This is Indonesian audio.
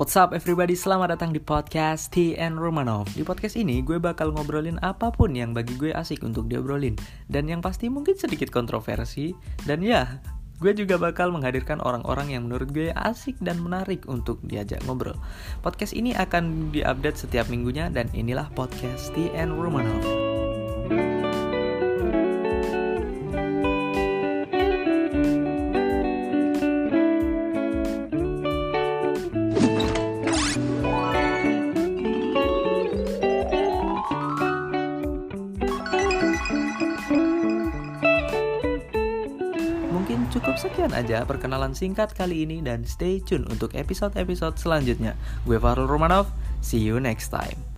What's up everybody, selamat datang di podcast T and Romanov. Di podcast ini gue bakal ngobrolin apa pun yang bagi gue asik untuk diobrolin. Dan yang pasti mungkin sedikit kontroversi. Dan ya, gue juga bakal menghadirkan orang-orang yang menurut gue asik dan menarik untuk diajak ngobrol. Podcast ini akan diupdate setiap minggunya dan inilah podcast T and Romanov Mungkin cukup sekian aja perkenalan singkat kali ini dan stay tune untuk episode-episode selanjutnya. Gue Farul Romanov, see you next time.